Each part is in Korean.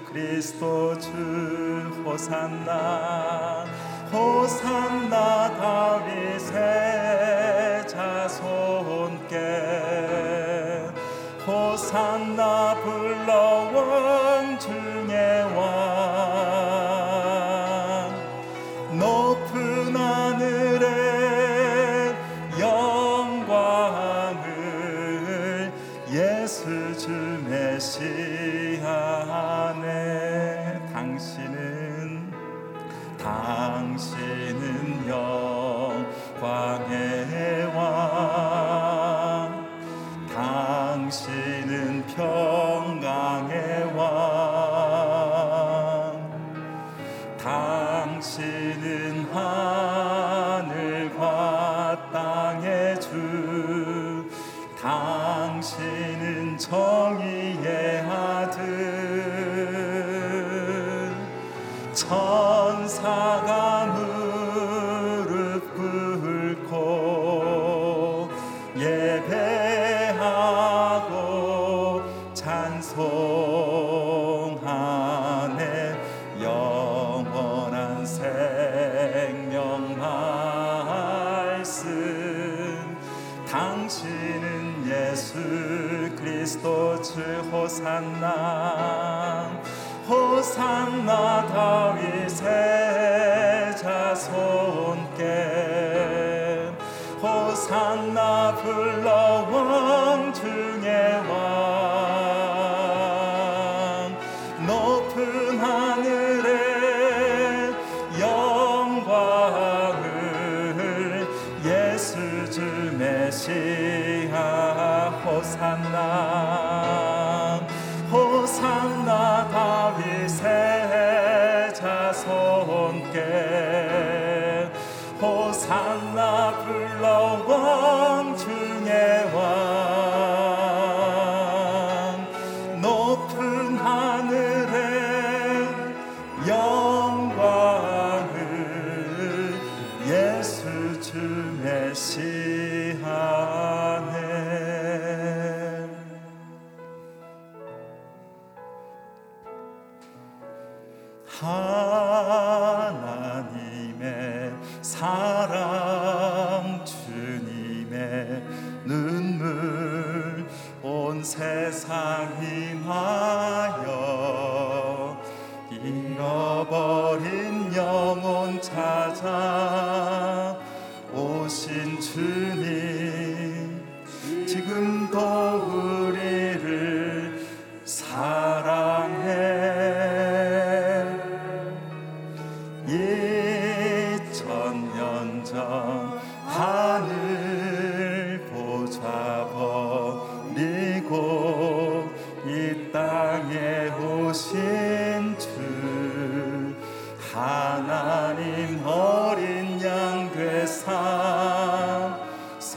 그리스도 주 호산나 호산나 다윗의 호산나 호산나 다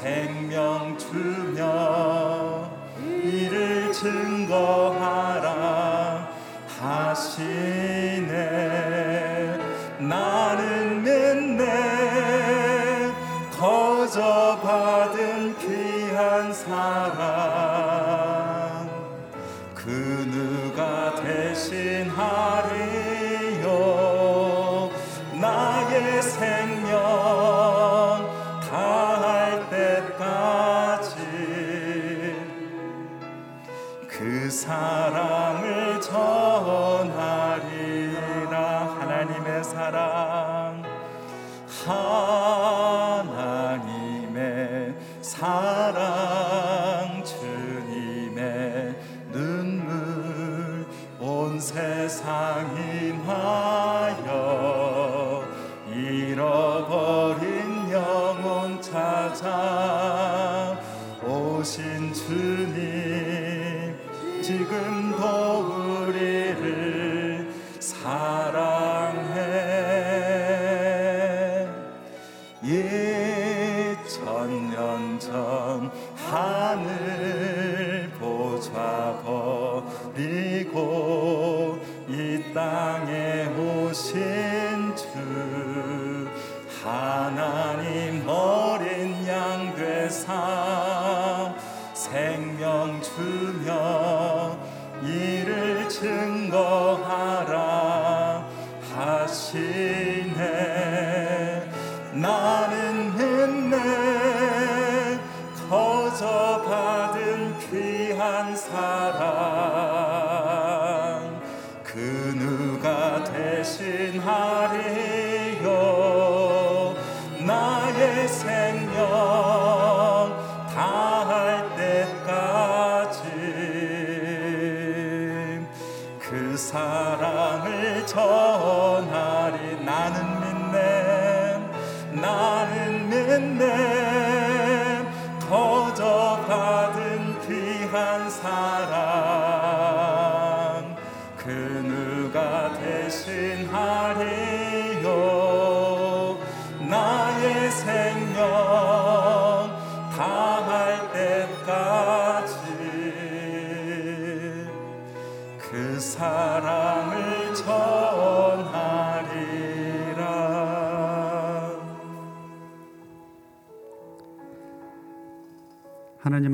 생명 주며 이를 증거하라. 하신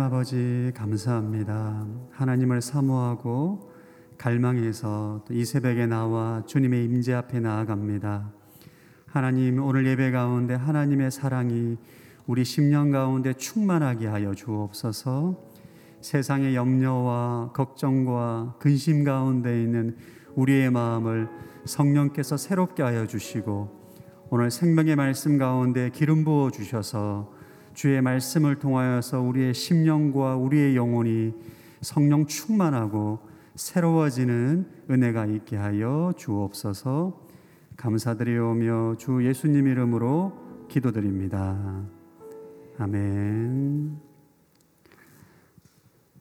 아버지 감사합니다. 하나님을 사모하고 갈망해서 이 새벽에 나와 주님의 임재 앞에 나아갑니다. 하나님 오늘 예배 가운데 하나님의 사랑이 우리 10년 가운데 충만하게 하여 주옵소서. 세상의 염려와 걱정과 근심 가운데 있는 우리의 마음을 성령께서 새롭게 하여 주시고 오늘 생명의 말씀 가운데 기름 부어 주셔서 주의 말씀을 통하여서 우리의 심령과 우리의 영혼이 성령 충만하고 새로워지는 은혜가 있게 하여 주옵소서 감사드리오며 주 예수님 이름으로 기도드립니다. 아멘.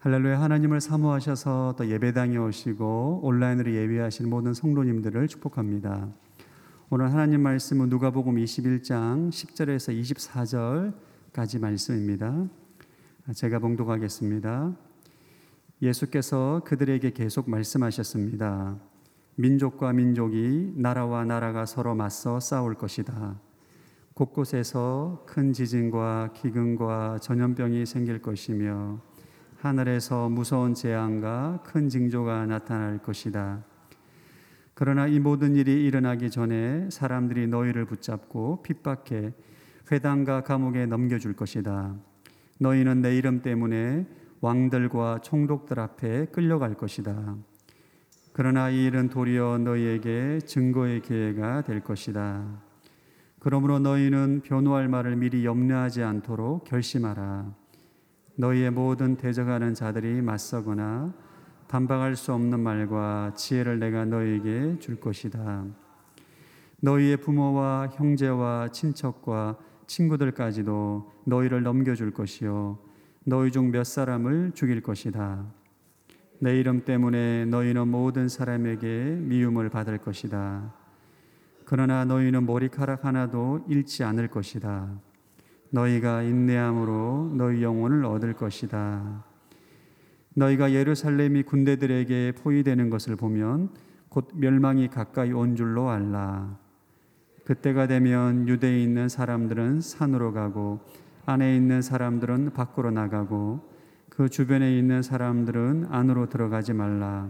할렐루야 하나님을 사모하셔서 또 예배당에 오시고 온라인으로 예배하신 모든 성도님들을 축복합니다. 오늘 하나님 말씀은 누가복음 21장 10절에서 24절 까지 말씀입니다. 제가 봉독하겠습니다. 예수께서 그들에게 계속 말씀하셨습니다. 민족과 민족이 나라와 나라가 서로 맞서 싸울 것이다. 곳곳에서 큰 지진과 기근과 전염병이 생길 것이며 하늘에서 무서운 재앙과 큰 징조가 나타날 것이다. 그러나 이 모든 일이 일어나기 전에 사람들이 너희를 붙잡고 핍박해 회당과 감옥에 넘겨줄 것이다. 너희는 내 이름 때문에 왕들과 총독들 앞에 끌려갈 것이다. 그러나 이 일은 도리어 너희에게 증거의 기회가 될 것이다. 그러므로 너희는 변호할 말을 미리 염려하지 않도록 결심하라. 너희의 모든 대적하는 자들이 맞서거나 반박할 수 없는 말과 지혜를 내가 너희에게 줄 것이다. 너희의 부모와 형제와 친척과 친구들까지도 너희를 넘겨줄 것이요 너희 중 몇 사람을 죽일 것이다. 내 이름 때문에 너희는 모든 사람에게 미움을 받을 것이다. 그러나 너희는 머리카락 하나도 잃지 않을 것이다. 너희가 인내함으로 너희 영혼을 얻을 것이다. 너희가 예루살렘이 군대들에게 포위되는 것을 보면 곧 멸망이 가까이 온 줄로 알라. 그때가 되면 유대에 있는 사람들은 산으로 가고 안에 있는 사람들은 밖으로 나가고 그 주변에 있는 사람들은 안으로 들어가지 말라.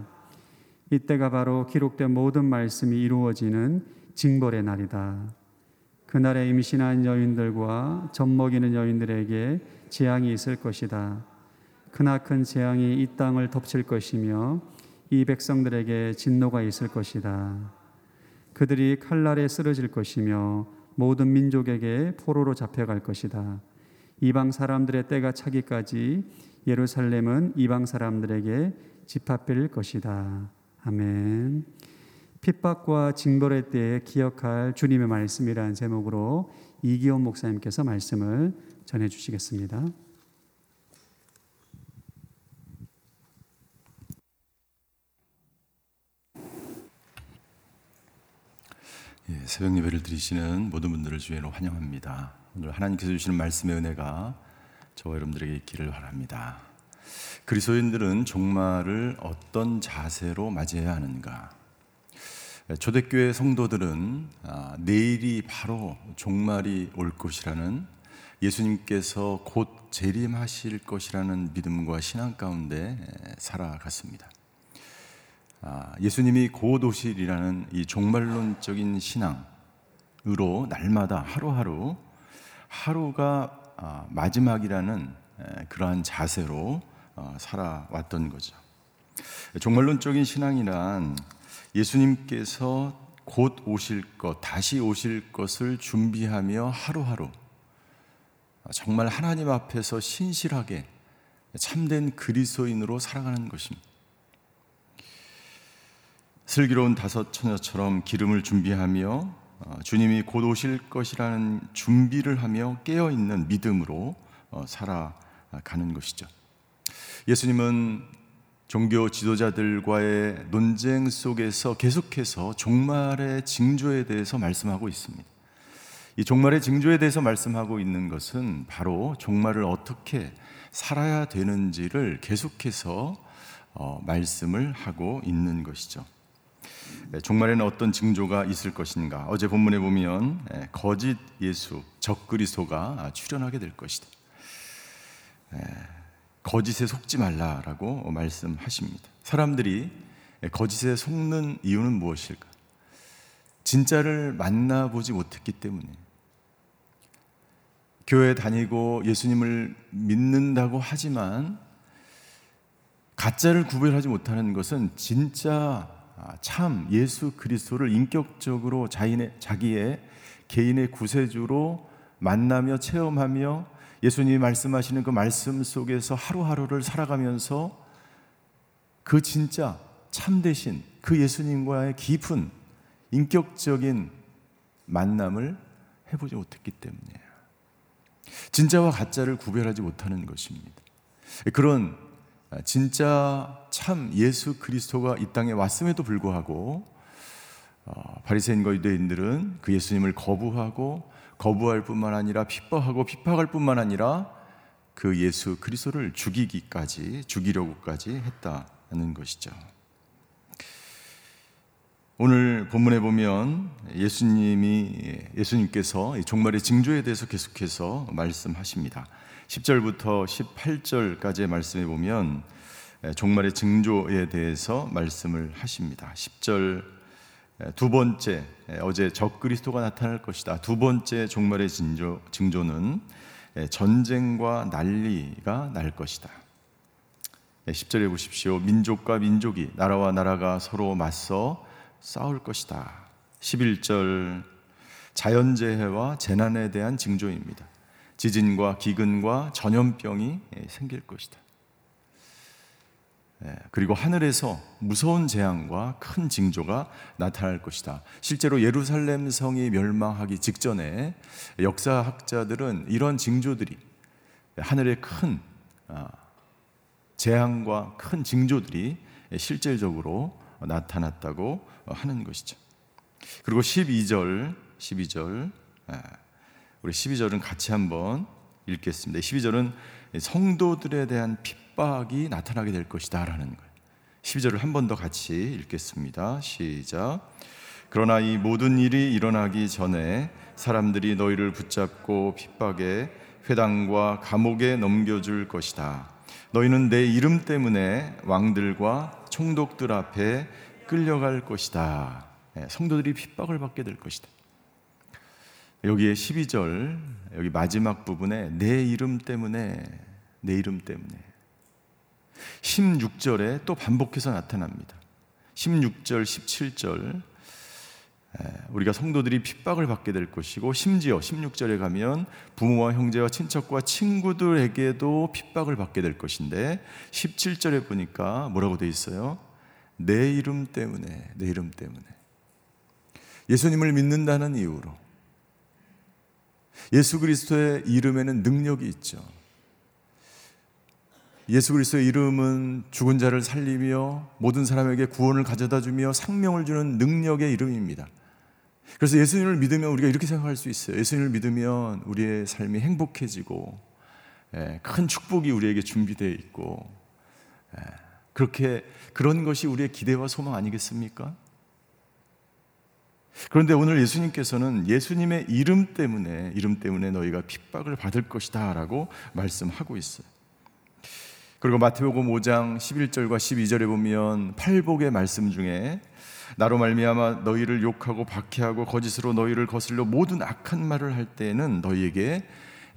이때가 바로 기록된 모든 말씀이 이루어지는 징벌의 날이다. 그날에 임신한 여인들과 젖먹이는 여인들에게 재앙이 있을 것이다. 크나큰 재앙이 이 땅을 덮칠 것이며 이 백성들에게 진노가 있을 것이다. 그들이 칼날에 쓰러질 것이며 모든 민족에게 포로로 잡혀갈 것이다. 이방 사람들의 때가 차기까지 예루살렘은 이방 사람들에게 집합될 것이다. 아멘. 핍박과 징벌의 때에 기억할 주님의 말씀이라는 제목으로 이기원 목사님께서 말씀을 전해 주시겠습니다. 예, 새벽 예배를 드리시는 모든 분들을 주의로 환영합니다. 오늘 하나님께서 주시는 말씀의 은혜가 저와 여러분들에게 있기를 바랍니다. 그리스도인들은 종말을 어떤 자세로 맞이해야 하는가? 예, 초대교회 성도들은 아, 내일이 바로 종말이 올 것이라는 예수님께서 곧 재림하실 것이라는 믿음과 신앙 가운데 예, 살아갔습니다. 아, 예수님이 곧 오실이라는 이 종말론적인 신앙으로 날마다 하루하루 하루가 아, 마지막이라는 그러한 자세로 어, 살아왔던 거죠. 종말론적인 신앙이란 예수님께서 곧 오실 것, 다시 오실 것을 준비하며 하루하루 정말 하나님 앞에서 신실하게 참된 그리스도인으로 살아가는 것입니다. 슬기로운 다섯 처녀처럼 기름을 준비하며 어, 주님이 곧 오실 것이라는 준비를 하며 깨어 있는 믿음으로 어, 살아가는 것이죠. 예수님은 종교 지도자들과의 논쟁 속에서 계속해서 종말의 징조에 대해서 말씀하고 있습니다. 이 종말의 징조에 대해서 말씀하고 있는 것은 바로 종말을 어떻게 살아야 되는지를 계속해서 어, 말씀을 하고 있는 것이죠. 네, 종말에는 어떤 징조가 있을 것인가? 어제 본문에 보면 네, 거짓 예수, 적그리스도가 출현하게 될 것이다. 네, 거짓에 속지 말라라고 말씀하십니다. 사람들이 거짓에 속는 이유는 무엇일까? 진짜를 만나보지 못했기 때문에 교회 다니고 예수님을 믿는다고 하지만 가짜를 구별하지 못하는 것은 진짜 아, 참 예수 그리스도를 인격적으로 자인의, 자기의 개인의 구세주로 만나며 체험하며 예수님이 말씀하시는 그 말씀 속에서 하루하루를 살아가면서 그 진짜 참 대신 그 예수님과의 깊은 인격적인 만남을 해보지 못했기 때문이에요. 진짜와 가짜를 구별하지 못하는 것입니다. 그런 진짜 참 예수 그리스도가 이 땅에 왔음에도 불구하고 어, 바리새인과 유대인들은 그 예수님을 거부하고 거부할 뿐만 아니라 핍박하고 핍박할 뿐만 아니라 그 예수 그리스도를 죽이기까지 죽이려고까지 했다는 것이죠. 오늘 본문에 보면 예수님이 예수님께서 종말의 징조에 대해서 계속해서 말씀하십니다. 10절부터 18절까지의 말씀에 보면 종말의 징조에 대해서 말씀을 하십니다. 10절 두 번째 어제 적그리스도가 나타날 것이다. 두 번째 종말의 징조, 징조는 전쟁과 난리가 날 것이다. 10절에 보십시오. 민족과 민족이 나라와 나라가 서로 맞서 싸울 것이다. 11절 자연재해와 재난에 대한 징조입니다. 지진과 기근과 전염병이 예, 생길 것이다. 예, 그리고 하늘에서 무서운 재앙과 큰 징조가 나타날 것이다. 실제로 예루살렘 성이 멸망하기 직전에 역사학자들은 이런 징조들이 하늘의 큰 아, 재앙과 큰 징조들이 실질적으로 나타났다고 하는 것이죠. 그리고 12절, 12절 우리 12절은 같이 한번 읽겠습니다. 12절은 성도들에 대한 핍박이 나타나게 될 것이다 라는 거예요. 12절을 한 번 더 같이 읽겠습니다. 시작. 그러나 이 모든 일이 일어나기 전에 사람들이 너희를 붙잡고 핍박에 회당과 감옥에 넘겨줄 것이다. 너희는 내 이름 때문에 왕들과 총독들 앞에 끌려갈 것이다. 예, 성도들이 핍박을 받게 될 것이다. 여기에 12절 여기 마지막 부분에 내 이름 때문에 내 이름 때문에 16절에 또 반복해서 나타납니다. 16절, 17절 우리가 성도들이 핍박을 받게 될 것이고 심지어 16절에 가면 부모와 형제와 친척과 친구들에게도 핍박을 받게 될 것인데 17절에 보니까 뭐라고 돼 있어요? 내 이름 때문에 내 이름 때문에 예수님을 믿는다는 이유로 예수 그리스도의 이름에는 능력이 있죠. 예수 그리스도의 이름은 죽은 자를 살리며 모든 사람에게 구원을 가져다 주며 생명을 주는 능력의 이름입니다. 그래서 예수님을 믿으면 우리가 이렇게 생각할 수 있어요. 예수님을 믿으면 우리의 삶이 행복해지고 예, 큰 축복이 우리에게 준비되어 있고 예, 그렇게 그런 것이 우리의 기대와 소망 아니겠습니까? 그런데 오늘 예수님께서는 예수님의 이름 때문에 이름 때문에 너희가 핍박을 받을 것이다라고 말씀하고 있어요. 그리고 마태복음 5장 11절과 12절에 보면 팔복의 말씀 중에 나로 말미암아 너희를 욕하고 박해하고 거짓으로 너희를 거슬려 모든 악한 말을 할 때에는 너희에게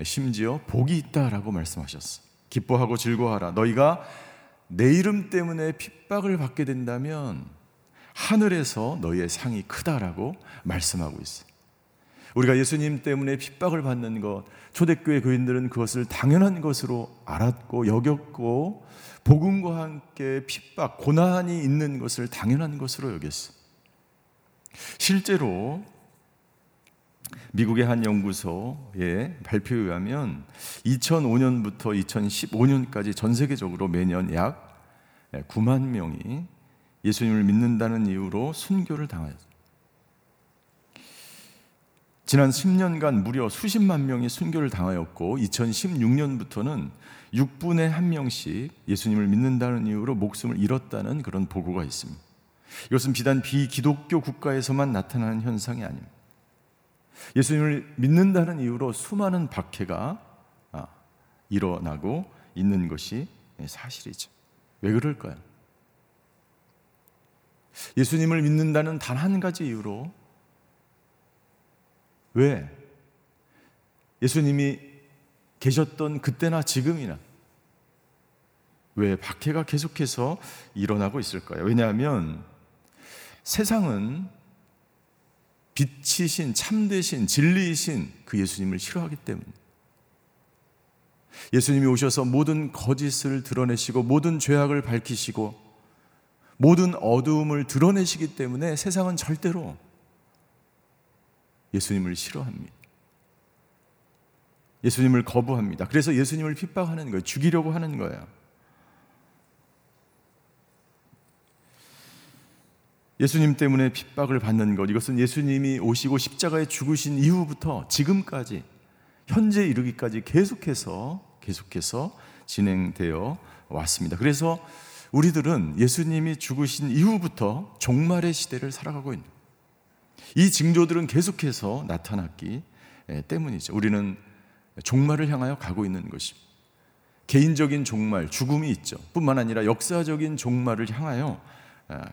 심지어 복이 있다라고 말씀하셨어. 기뻐하고 즐거워하라. 너희가 내 이름 때문에 핍박을 받게 된다면 하늘에서 너희의 상이 크다라고 말씀하고 있어요. 우리가 예수님 때문에 핍박을 받는 것, 초대교회 교인들은 그것을 당연한 것으로 알았고 여겼고 복음과 함께 핍박, 고난이 있는 것을 당연한 것으로 여겼어. 실제로 미국의 한 연구소의 발표에 의하면 2005년부터 2015년까지 전 세계적으로 매년 약 9만 명이 예수님을 믿는다는 이유로 순교를 당하였습니다. 지난 10년간 무려 수십만 명이 순교를 당하였고 2016년부터는 6분의 1명씩 예수님을 믿는다는 이유로 목숨을 잃었다는 그런 보고가 있습니다. 이것은 비단 비기독교 국가에서만 나타나는 현상이 아닙니다. 예수님을 믿는다는 이유로 수많은 박해가 아, 일어나고 있는 것이 사실이죠. 왜 그럴까요? 예수님을 믿는다는 단 한 가지 이유로 왜 예수님이 계셨던 그때나 지금이나 왜 박해가 계속해서 일어나고 있을까요? 왜냐하면 세상은 빛이신 참되신 진리이신 그 예수님을 싫어하기 때문에 예수님이 오셔서 모든 거짓을 드러내시고 모든 죄악을 밝히시고 모든 어두움을 드러내시기 때문에 세상은 절대로 예수님을 싫어합니다. 예수님을 거부합니다. 그래서 예수님을 핍박하는 거예요. 죽이려고 하는 거예요. 예수님 때문에 핍박을 받는 것, 이것은 예수님이 오시고 십자가에 죽으신 이후부터 지금까지 현재 이르기까지 계속해서 계속해서 진행되어 왔습니다. 그래서 우리들은 예수님이 죽으신 이후부터 종말의 시대를 살아가고 있는 이 징조들은 계속해서 나타났기 때문이죠. 우리는 종말을 향하여 가고 있는 것입니다. 개인적인 종말, 죽음이 있죠. 뿐만 아니라 역사적인 종말을 향하여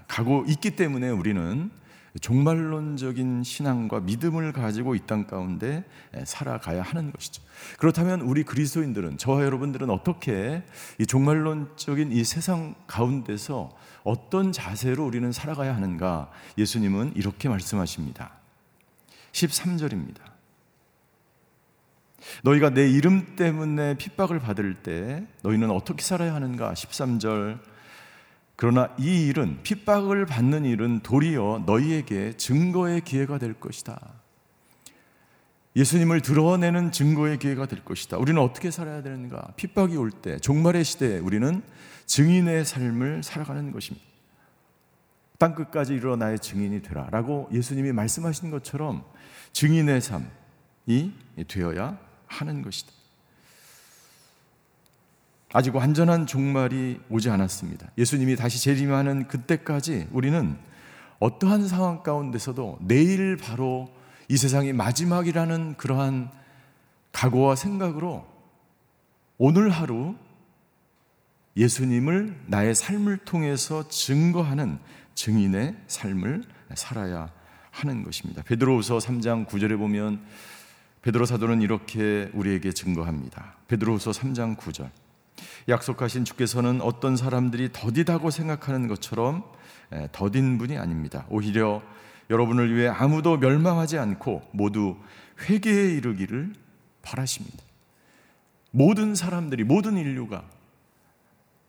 가고 있기 때문에 우리는 종말론적인 신앙과 믿음을 가지고 이 땅 가운데 살아가야 하는 것이죠. 그렇다면 우리 그리스도인들은 저와 여러분들은 어떻게 이 종말론적인 이 세상 가운데서 어떤 자세로 우리는 살아가야 하는가? 예수님은 이렇게 말씀하십니다. 13절입니다. 너희가 내 이름 때문에 핍박을 받을 때 너희는 어떻게 살아야 하는가? 13절 그러나 이 일은 핍박을 받는 일은 도리어 너희에게 증거의 기회가 될 것이다. 예수님을 드러내는 증거의 기회가 될 것이다. 우리는 어떻게 살아야 되는가? 핍박이 올 때, 종말의 시대에 우리는 증인의 삶을 살아가는 것입니다. 땅 끝까지 이르러 나의 증인이 되라. 라고 예수님이 말씀하신 것처럼 증인의 삶이 되어야 하는 것이다. 아직 완전한 종말이 오지 않았습니다. 예수님이 다시 재림하는 그때까지 우리는 어떠한 상황 가운데서도 내일 바로 이 세상이 마지막이라는 그러한 각오와 생각으로 오늘 하루 예수님을 나의 삶을 통해서 증거하는 증인의 삶을 살아야 하는 것입니다. 베드로후서 3장 9절에 보면 베드로 사도는 이렇게 우리에게 증거합니다. 베드로후서 3장 9절. 약속하신 주께서는 어떤 사람들이 더디다고 생각하는 것처럼 더딘 분이 아닙니다. 오히려 여러분을 위해 아무도 멸망하지 않고 모두 회개에 이르기를 바라십니다. 모든 사람들이 모든 인류가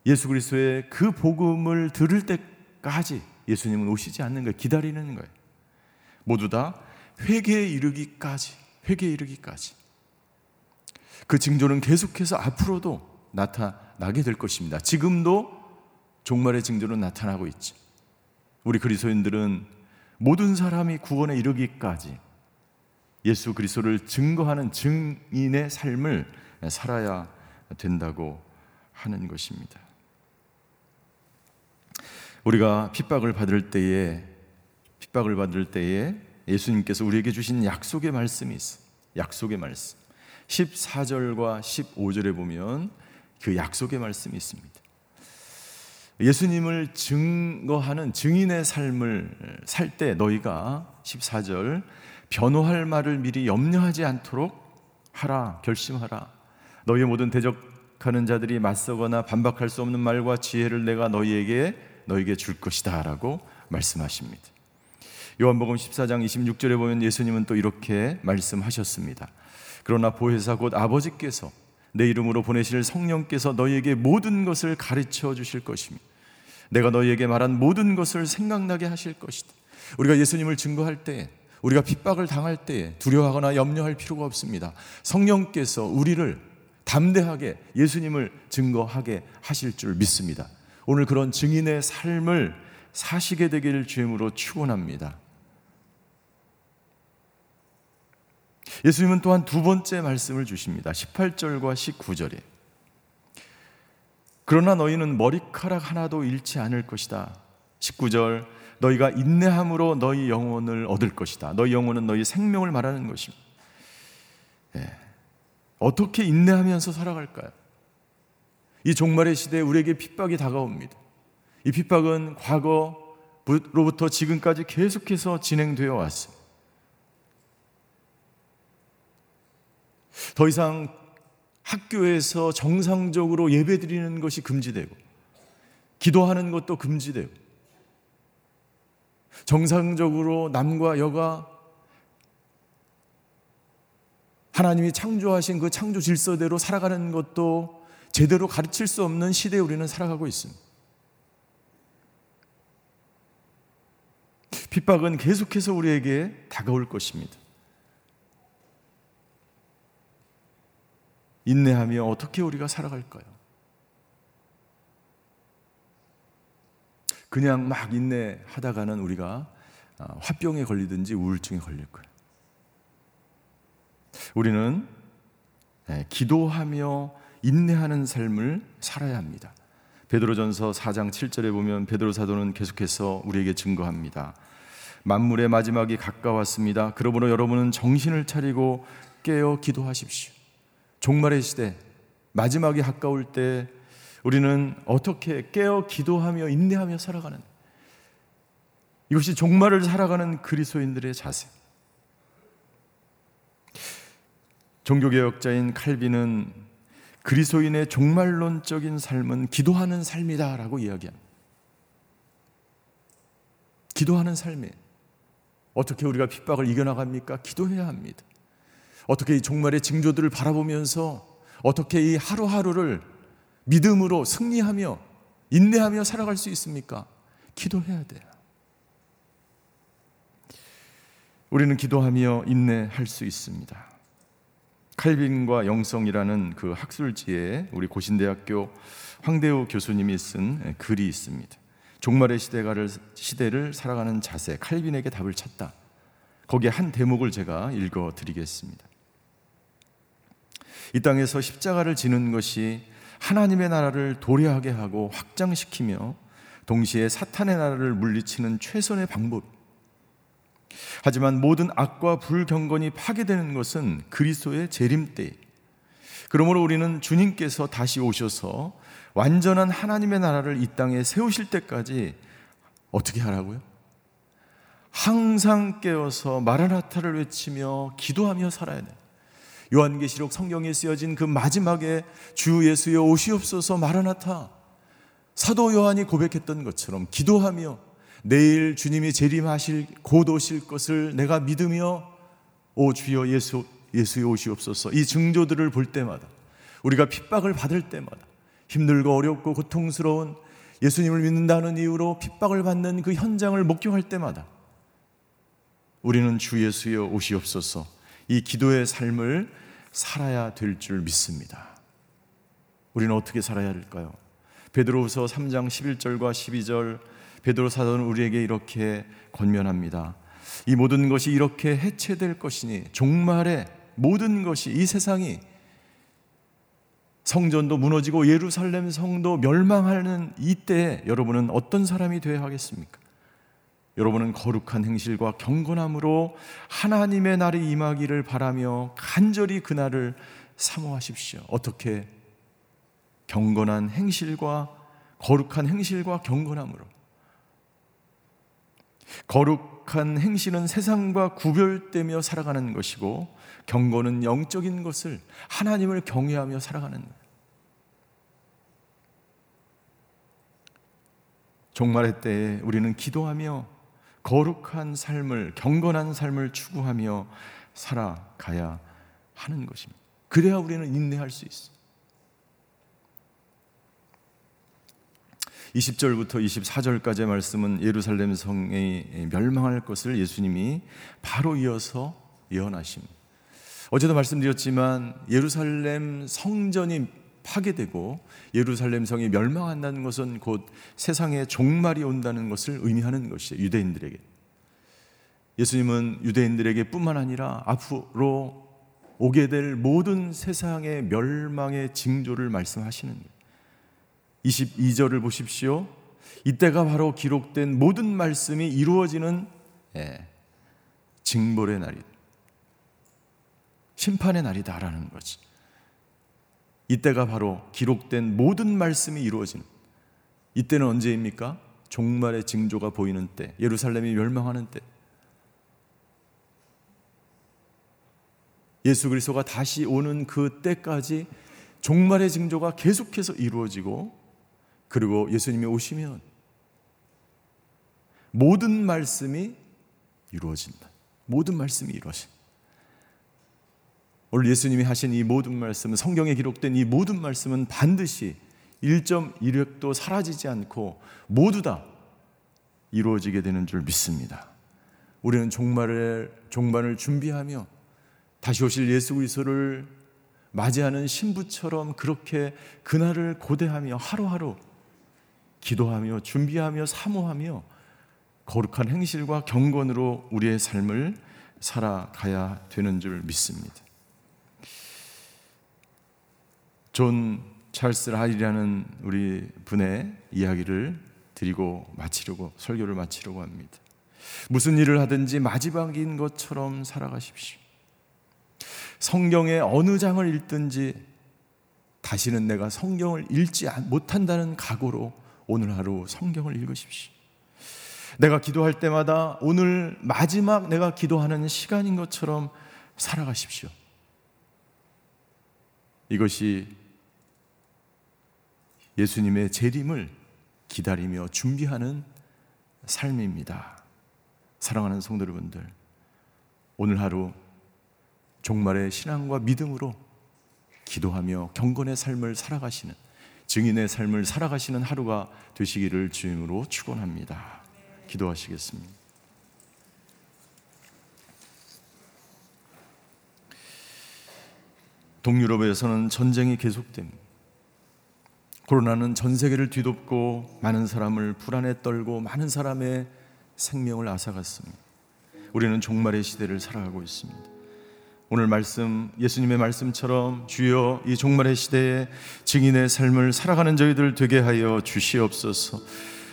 예수 그리스도의 그 복음을 들을 때까지 예수님은 오시지 않는 거예요. 기다리는 거예요. 모두 다 회개에 이르기까지 회개에 이르기까지 그 징조는 계속해서 앞으로도 나타나게 될 것입니다. 지금도 종말의 징조는 나타나고 있지. 우리 그리스도인들은 모든 사람이 구원에 이르기까지 예수 그리스도를 증거하는 증인의 삶을 살아야 된다고 하는 것입니다. 우리가 핍박을 받을 때에 핍박을 받을 때에 예수님께서 우리에게 주신 약속의 말씀이 있어. 약속의 말씀. 14절과 15절에 보면 그 약속의 말씀이 있습니다. 예수님을 증거하는 증인의 삶을 살 때 너희가 14절 변호할 말을 미리 염려하지 않도록 하라 결심하라 너희의 모든 대적하는 자들이 맞서거나 반박할 수 없는 말과 지혜를 내가 너희에게 너희에게 줄 것이다라고 말씀하십니다. 요한복음 14장 26절에 보면 예수님은 또 이렇게 말씀하셨습니다. 그러나 보혜사 곧 아버지께서 내 이름으로 보내실 성령께서 너희에게 모든 것을 가르쳐 주실 것입니다. 내가 너희에게 말한 모든 것을 생각나게 하실 것이다. 우리가 예수님을 증거할 때, 우리가 핍박을 당할 때 두려워하거나 염려할 필요가 없습니다. 성령께서 우리를 담대하게 예수님을 증거하게 하실 줄 믿습니다. 오늘 그런 증인의 삶을 사시게 되기를 주임으로 축원합니다. 예수님은 또한 두 번째 말씀을 주십니다. 18절과 19절에. 그러나 너희는 머리카락 하나도 잃지 않을 것이다. 19절 너희가 인내함으로 너희 영혼을 얻을 것이다. 너희 영혼은 너희 생명을 말하는 것입니다. 예. 어떻게 인내하면서 살아갈까요? 이 종말의 시대에 우리에게 핍박이 다가옵니다. 이 핍박은 과거로부터 지금까지 계속해서 진행되어 왔습니다. 더 이상 학교에서 정상적으로 예배 드리는 것이 금지되고, 기도하는 것도 금지되고, 정상적으로 남과 여가 하나님이 창조하신 그 창조 질서대로 살아가는 것도 제대로 가르칠 수 없는 시대에 우리는 살아가고 있습니다. 핍박은 계속해서 우리에게 다가올 것입니다. 인내하며 어떻게 우리가 살아갈까요? 그냥 막 인내하다가는 우리가 아, 화병에 걸리든지 우울증에 걸릴 거예요. 우리는 예, 기도하며 인내하는 삶을 살아야 합니다. 베드로전서 4장 7절에 보면 베드로 사도는 계속해서 우리에게 증거합니다. 만물의 마지막이 가까웠습니다. 그러므로 여러분은 정신을 차리고 깨어 기도하십시오. 종말의 시대 마지막이 가까울 때 우리는 어떻게 깨어 기도하며 인내하며 살아가는 이것이 종말을 살아가는 그리스도인들의 자세. 종교개혁자인 칼빈은 그리스도인의 종말론적인 삶은 기도하는 삶이다라고 이야기합니다. 기도하는 삶이 어떻게 우리가 핍박을 이겨나갑니까? 기도해야 합니다. 어떻게 이 종말의 징조들을 바라보면서 어떻게 이 하루하루를 믿음으로 승리하며 인내하며 살아갈 수 있습니까? 기도해야 돼요. 우리는 기도하며 인내할 수 있습니다. 칼빈과 영성이라는 그 학술지에 우리 고신대학교 황대우 교수님이 쓴 글이 있습니다. 종말의 시대가를 시대를 살아가는 자세 칼빈에게 답을 찾다. 거기에 한 대목을 제가 읽어 드리겠습니다. 이 땅에서 십자가를 지는 것이 하나님의 나라를 도래하게 하고 확장시키며 동시에 사탄의 나라를 물리치는 최선의 방법. 하지만 모든 악과 불경건이 파괴되는 것은 그리스도의 재림 때. 그러므로 우리는 주님께서 다시 오셔서 완전한 하나님의 나라를 이 땅에 세우실 때까지 어떻게 하라고요? 항상 깨어서 마라나타를 외치며 기도하며 살아야 돼. 요한계시록 성경에 쓰여진 그 마지막에 주 예수여 오시옵소서 마라나타. 사도 요한이 고백했던 것처럼 기도하며 내일 주님이 재림하실 곧 오실 것을 내가 믿으며 오 주여 예수 예수여 오시옵소서. 이 증조들을 볼 때마다 우리가 핍박을 받을 때마다 힘들고 어렵고 고통스러운 예수님을 믿는다는 이유로 핍박을 받는 그 현장을 목격할 때마다 우리는 주 예수여 오시옵소서. 이 기도의 삶을 살아야 될 줄 믿습니다. 우리는 어떻게 살아야 할까요? 베드로후서 3장 11절과 12절 베드로 사도는 우리에게 이렇게 권면합니다. 이 모든 것이 이렇게 해체될 것이니 종말에 모든 것이 이 세상이 성전도 무너지고 예루살렘 성도 멸망하는 이때에 여러분은 어떤 사람이 되어야 하겠습니까? 여러분은 거룩한 행실과 경건함으로 하나님의 날이 임하기를 바라며 간절히 그날을 사모하십시오. 어떻게 경건한 행실과 거룩한 행실과 경건함으로 거룩한 행실은 세상과 구별되며 살아가는 것이고 경건은 영적인 것을 하나님을 경외하며 살아가는 것. 종말의 때에 우리는 기도하며 거룩한 삶을 경건한 삶을 추구하며 살아가야 하는 것입니다. 그래야 우리는 인내할 수 있어. 20절부터 24절까지의 말씀은 예루살렘 성이 멸망할 것을 예수님이 바로 이어서 예언하십니다. 어제도 말씀드렸지만 예루살렘 성전이 파괴되고 예루살렘 성이 멸망한다는 것은 곧 세상에 종말이 온다는 것을 의미하는 것이에요. 유대인들에게. 예수님은 유대인들에게 뿐만 아니라 앞으로 오게 될 모든 세상의 멸망의 징조를 말씀하시는 거예요. 22절을 보십시오. 이때가 바로 기록된 모든 말씀이 이루어지는 예, 징벌의 날이 심판의 날이다라는 거지. 이때가 바로 기록된 모든 말씀이 이루어지는 이때는 언제입니까? 종말의 징조가 보이는 때, 예루살렘이 멸망하는 때. 예수 그리스도가 다시 오는 그 때까지 종말의 징조가 계속해서 이루어지고 그리고 예수님이 오시면 모든 말씀이 이루어진다. 모든 말씀이 이루어진다. 오늘 예수님이 하신 이 모든 말씀은 성경에 기록된 이 모든 말씀은 반드시 1.1획도 사라지지 않고 모두 다 이루어지게 되는 줄 믿습니다. 우리는 종말을 종말을 준비하며 다시 오실 예수 그리스도를 맞이하는 신부처럼 그렇게 그날을 고대하며 하루하루 기도하며 준비하며 사모하며 거룩한 행실과 경건으로 우리의 삶을 살아가야 되는 줄 믿습니다. 존 찰스 라일이라는 우리 분의 이야기를 드리고 마치려고 설교를 마치려고 합니다. 무슨 일을 하든지 마지막인 것처럼 살아가십시오. 성경의 어느 장을 읽든지 다시는 내가 성경을 읽지 못한다는 각오로 오늘 하루 성경을 읽으십시오. 내가 기도할 때마다 오늘 마지막 내가 기도하는 시간인 것처럼 살아가십시오. 이것이 예수님의 재림을 기다리며 준비하는 삶입니다. 사랑하는 성도 여러분들, 오늘 하루 종말의 신앙과 믿음으로 기도하며 경건의 삶을 살아가시는 증인의 삶을 살아가시는 하루가 되시기를 주임으로 축원합니다. 기도하시겠습니다. 동유럽에서는 전쟁이 계속됩니다. 코로나는 전 세계를 뒤덮고 많은 사람을 불안에 떨고 많은 사람의 생명을 앗아갔습니다. 우리는 종말의 시대를 살아가고 있습니다. 오늘 말씀 예수님의 말씀처럼 주여 이 종말의 시대에 증인의 삶을 살아가는 저희들 되게 하여 주시옵소서.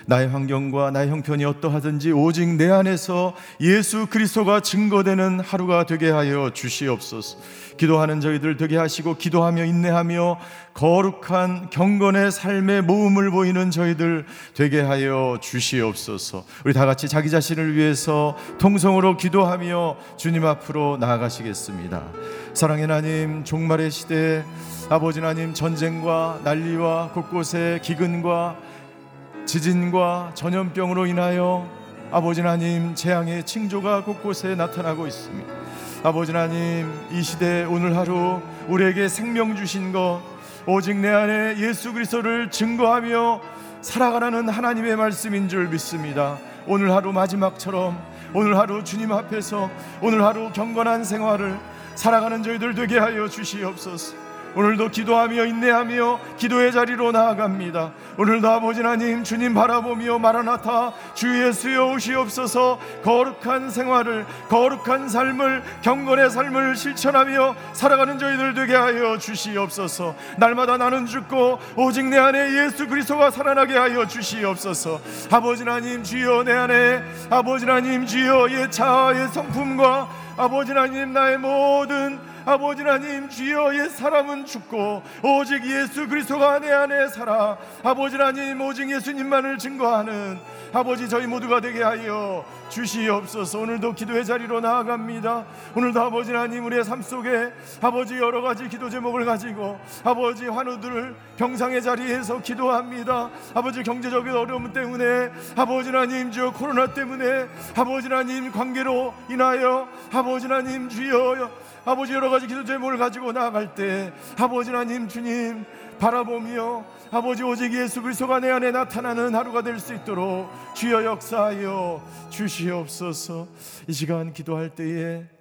나의 환경과 나의 형편이 어떠하든지 오직 내 안에서 예수 그리스도가 증거되는 하루가 되게 하여 주시옵소서. 기도하는 저희들 되게 하시고 기도하며 인내하며 거룩한 경건의 삶의 모음을 보이는 저희들 되게 하여 주시옵소서. 우리 다 같이 자기 자신을 위해서 통성으로 기도하며 주님 앞으로 나아가시겠습니다. 사랑의 하나님, 종말의 시대에 아버지 하나님 전쟁과 난리와 곳곳에 기근과 지진과 전염병으로 인하여 아버지 하나님 재앙의 징조가 곳곳에 나타나고 있습니다. 아버지 하나님 이 시대 오늘 하루 우리에게 생명 주신 것 오직 내 안에 예수 그리스도를 증거하며 살아가라는 하나님의 말씀인 줄 믿습니다. 오늘 하루 마지막처럼 오늘 하루 주님 앞에서 오늘 하루 경건한 생활을 살아가는 저희들 되게 하여 주시옵소서. 오늘도 기도하며 인내하며 기도의 자리로 나아갑니다. 오늘도 아버지 하나님 주님 바라보며 마라나타 주 예수여 오시옵소서 거룩한 생활을 거룩한 삶을 경건의 삶을 실천하며 살아가는 저희들 되게 하여 주시옵소서. 날마다 나는 죽고 오직 내 안에 예수 그리스도가 살아나게 하여 주시옵소서. 아버지 하나님 주여 내 안에 아버지 하나님 주여 옛 자아의 성품과 아버지 하나님 나의 모든 아버지 하나님 주여 옛 사람은 죽고 오직 예수 그리스도가 내 안에 살아. 아버지 하나님 오직 예수님만을 증거하는 아버지 저희 모두가 되게 하여 주시옵소서. 오늘도 기도의 자리로 나아갑니다. 오늘도 아버지 하나님 우리의 삶 속에 아버지 여러 가지 기도 제목을 가지고 아버지 환우들을 병상의 자리에서 기도합니다. 아버지 경제적인 어려움 때문에 아버지 하나님 주여 코로나 때문에 아버지 하나님 관계로 인하여 아버지 하나님 주여 아버지 여러 가지 기도 제목을 가지고 나아갈 때 아버지 하나님 주님 바라보며 아버지 오직 예수 그리스도가 내 안에 나타나는 하루가 될 수 있도록 주여 역사하여 주시 옵소서 이 시간 기도할 때에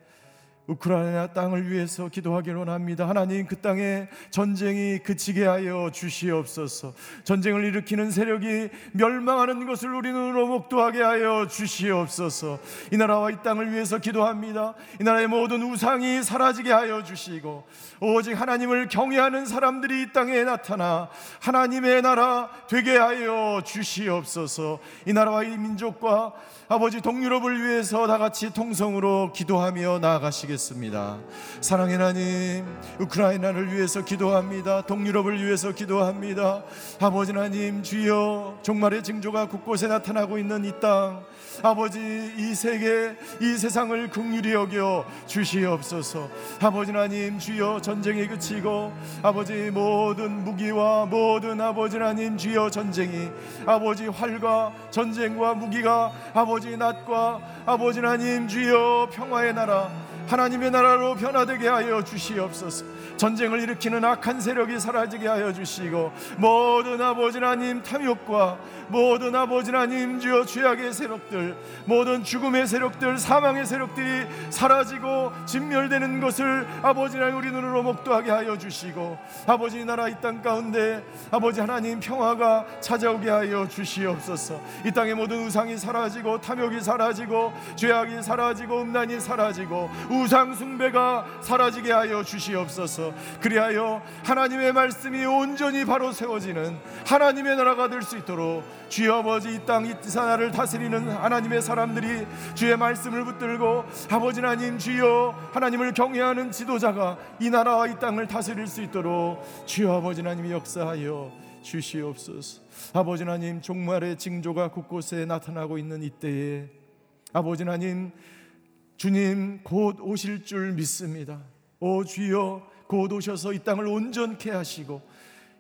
우크라이나 땅을 위해서 기도하기를 원합니다. 하나님 그 땅에 전쟁이 그치게 하여 주시옵소서. 전쟁을 일으키는 세력이 멸망하는 것을 우리 눈으로 목도하게 하여 주시옵소서. 이 나라와 이 땅을 위해서 기도합니다. 이 나라의 모든 우상이 사라지게 하여 주시고 오직 하나님을 경외하는 사람들이 이 땅에 나타나 하나님의 나라 되게 하여 주시옵소서. 이 나라와 이 민족과 아버지 동유럽을 위해서 다 같이 통성으로 기도하며 나아가시겠습니다. 사랑의 하나님, 우크라이나를 위해서 기도합니다. 동유럽을 위해서 기도합니다. 아버지 하나님, 주여 종말의 징조가 곳곳에 나타나고 있는 이 땅, 아버지 이 세계, 이 세상을 긍휼히 여겨 주시옵소서. 아버지 하나님, 주여 전쟁이 그치고 아버지 모든 무기와 모든 아버지 하나님 주여 전쟁이 아버지 활과 전쟁과 무기가 아버지 낮과 아버지 하나님 주여 평화의 나라 하나님의 나라로 변화되게 하여 주시옵소서. 전쟁을 일으키는 악한 세력이 사라지게 하여 주시고 모든 아버지 하나님 탐욕과 모든 아버지 하나님 주여 죄악의 세력들 모든 죽음의 세력들 사망의 세력들이 사라지고 진멸되는 것을 아버지 하나님 우리 눈으로 목도하게 하여 주시고 아버지 나라 이 땅 가운데 아버지 하나님 평화가 찾아오게 하여 주시옵소서 이 땅의 모든 우상이 사라지고 탐욕이 사라지고 죄악이 사라지고 음란이 사라지고 우상 숭배가 사라지게 하여 주시옵소서. 그리하여 하나님의 말씀이 온전히 바로 세워지는 하나님의 나라가 될 수 있도록 주여 아버지 이 땅이 나라를 다스리는 하나님의 사람들이 주의 말씀을 붙들고 아버지 하나님 주여 하나님을 경외하는 지도자가 이 나라와 이 땅을 다스릴 수 있도록 주여 아버지 하나님이 역사하여 주시옵소서. 아버지 하나님 종말의 징조가 곳곳에 나타나고 있는 이때에 아버지 하나님 주님 곧 오실 줄 믿습니다 오 주여 곧 오셔서 이 땅을 온전케 하시고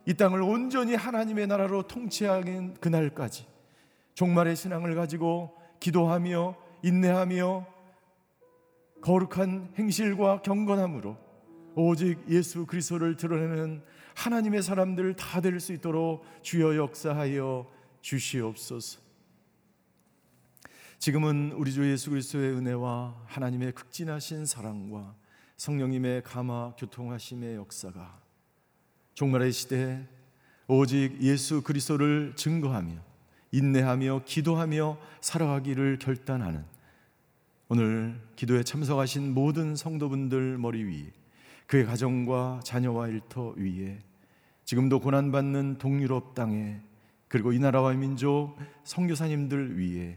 이 땅을 온전히 하나님의 나라로 통치하는 그날까지 종말의 신앙을 가지고 기도하며 인내하며 거룩한 행실과 경건함으로 오직 예수 그리스도를 드러내는 하나님의 사람들 다 될 수 있도록 주여 역사하여 주시옵소서. 지금은 우리 주 예수 그리스도의 은혜와 하나님의 극진하신 사랑과 성령님의 감화 교통하심의 역사가 종말의 시대에 오직 예수 그리스도를 증거하며 인내하며 기도하며 살아가기를 결단하는 오늘 기도에 참석하신 모든 성도분들 머리 위에 그의 가정과 자녀와 일터 위에 지금도 고난받는 동유럽 땅에 그리고 이 나라와 민족 성교사님들 위에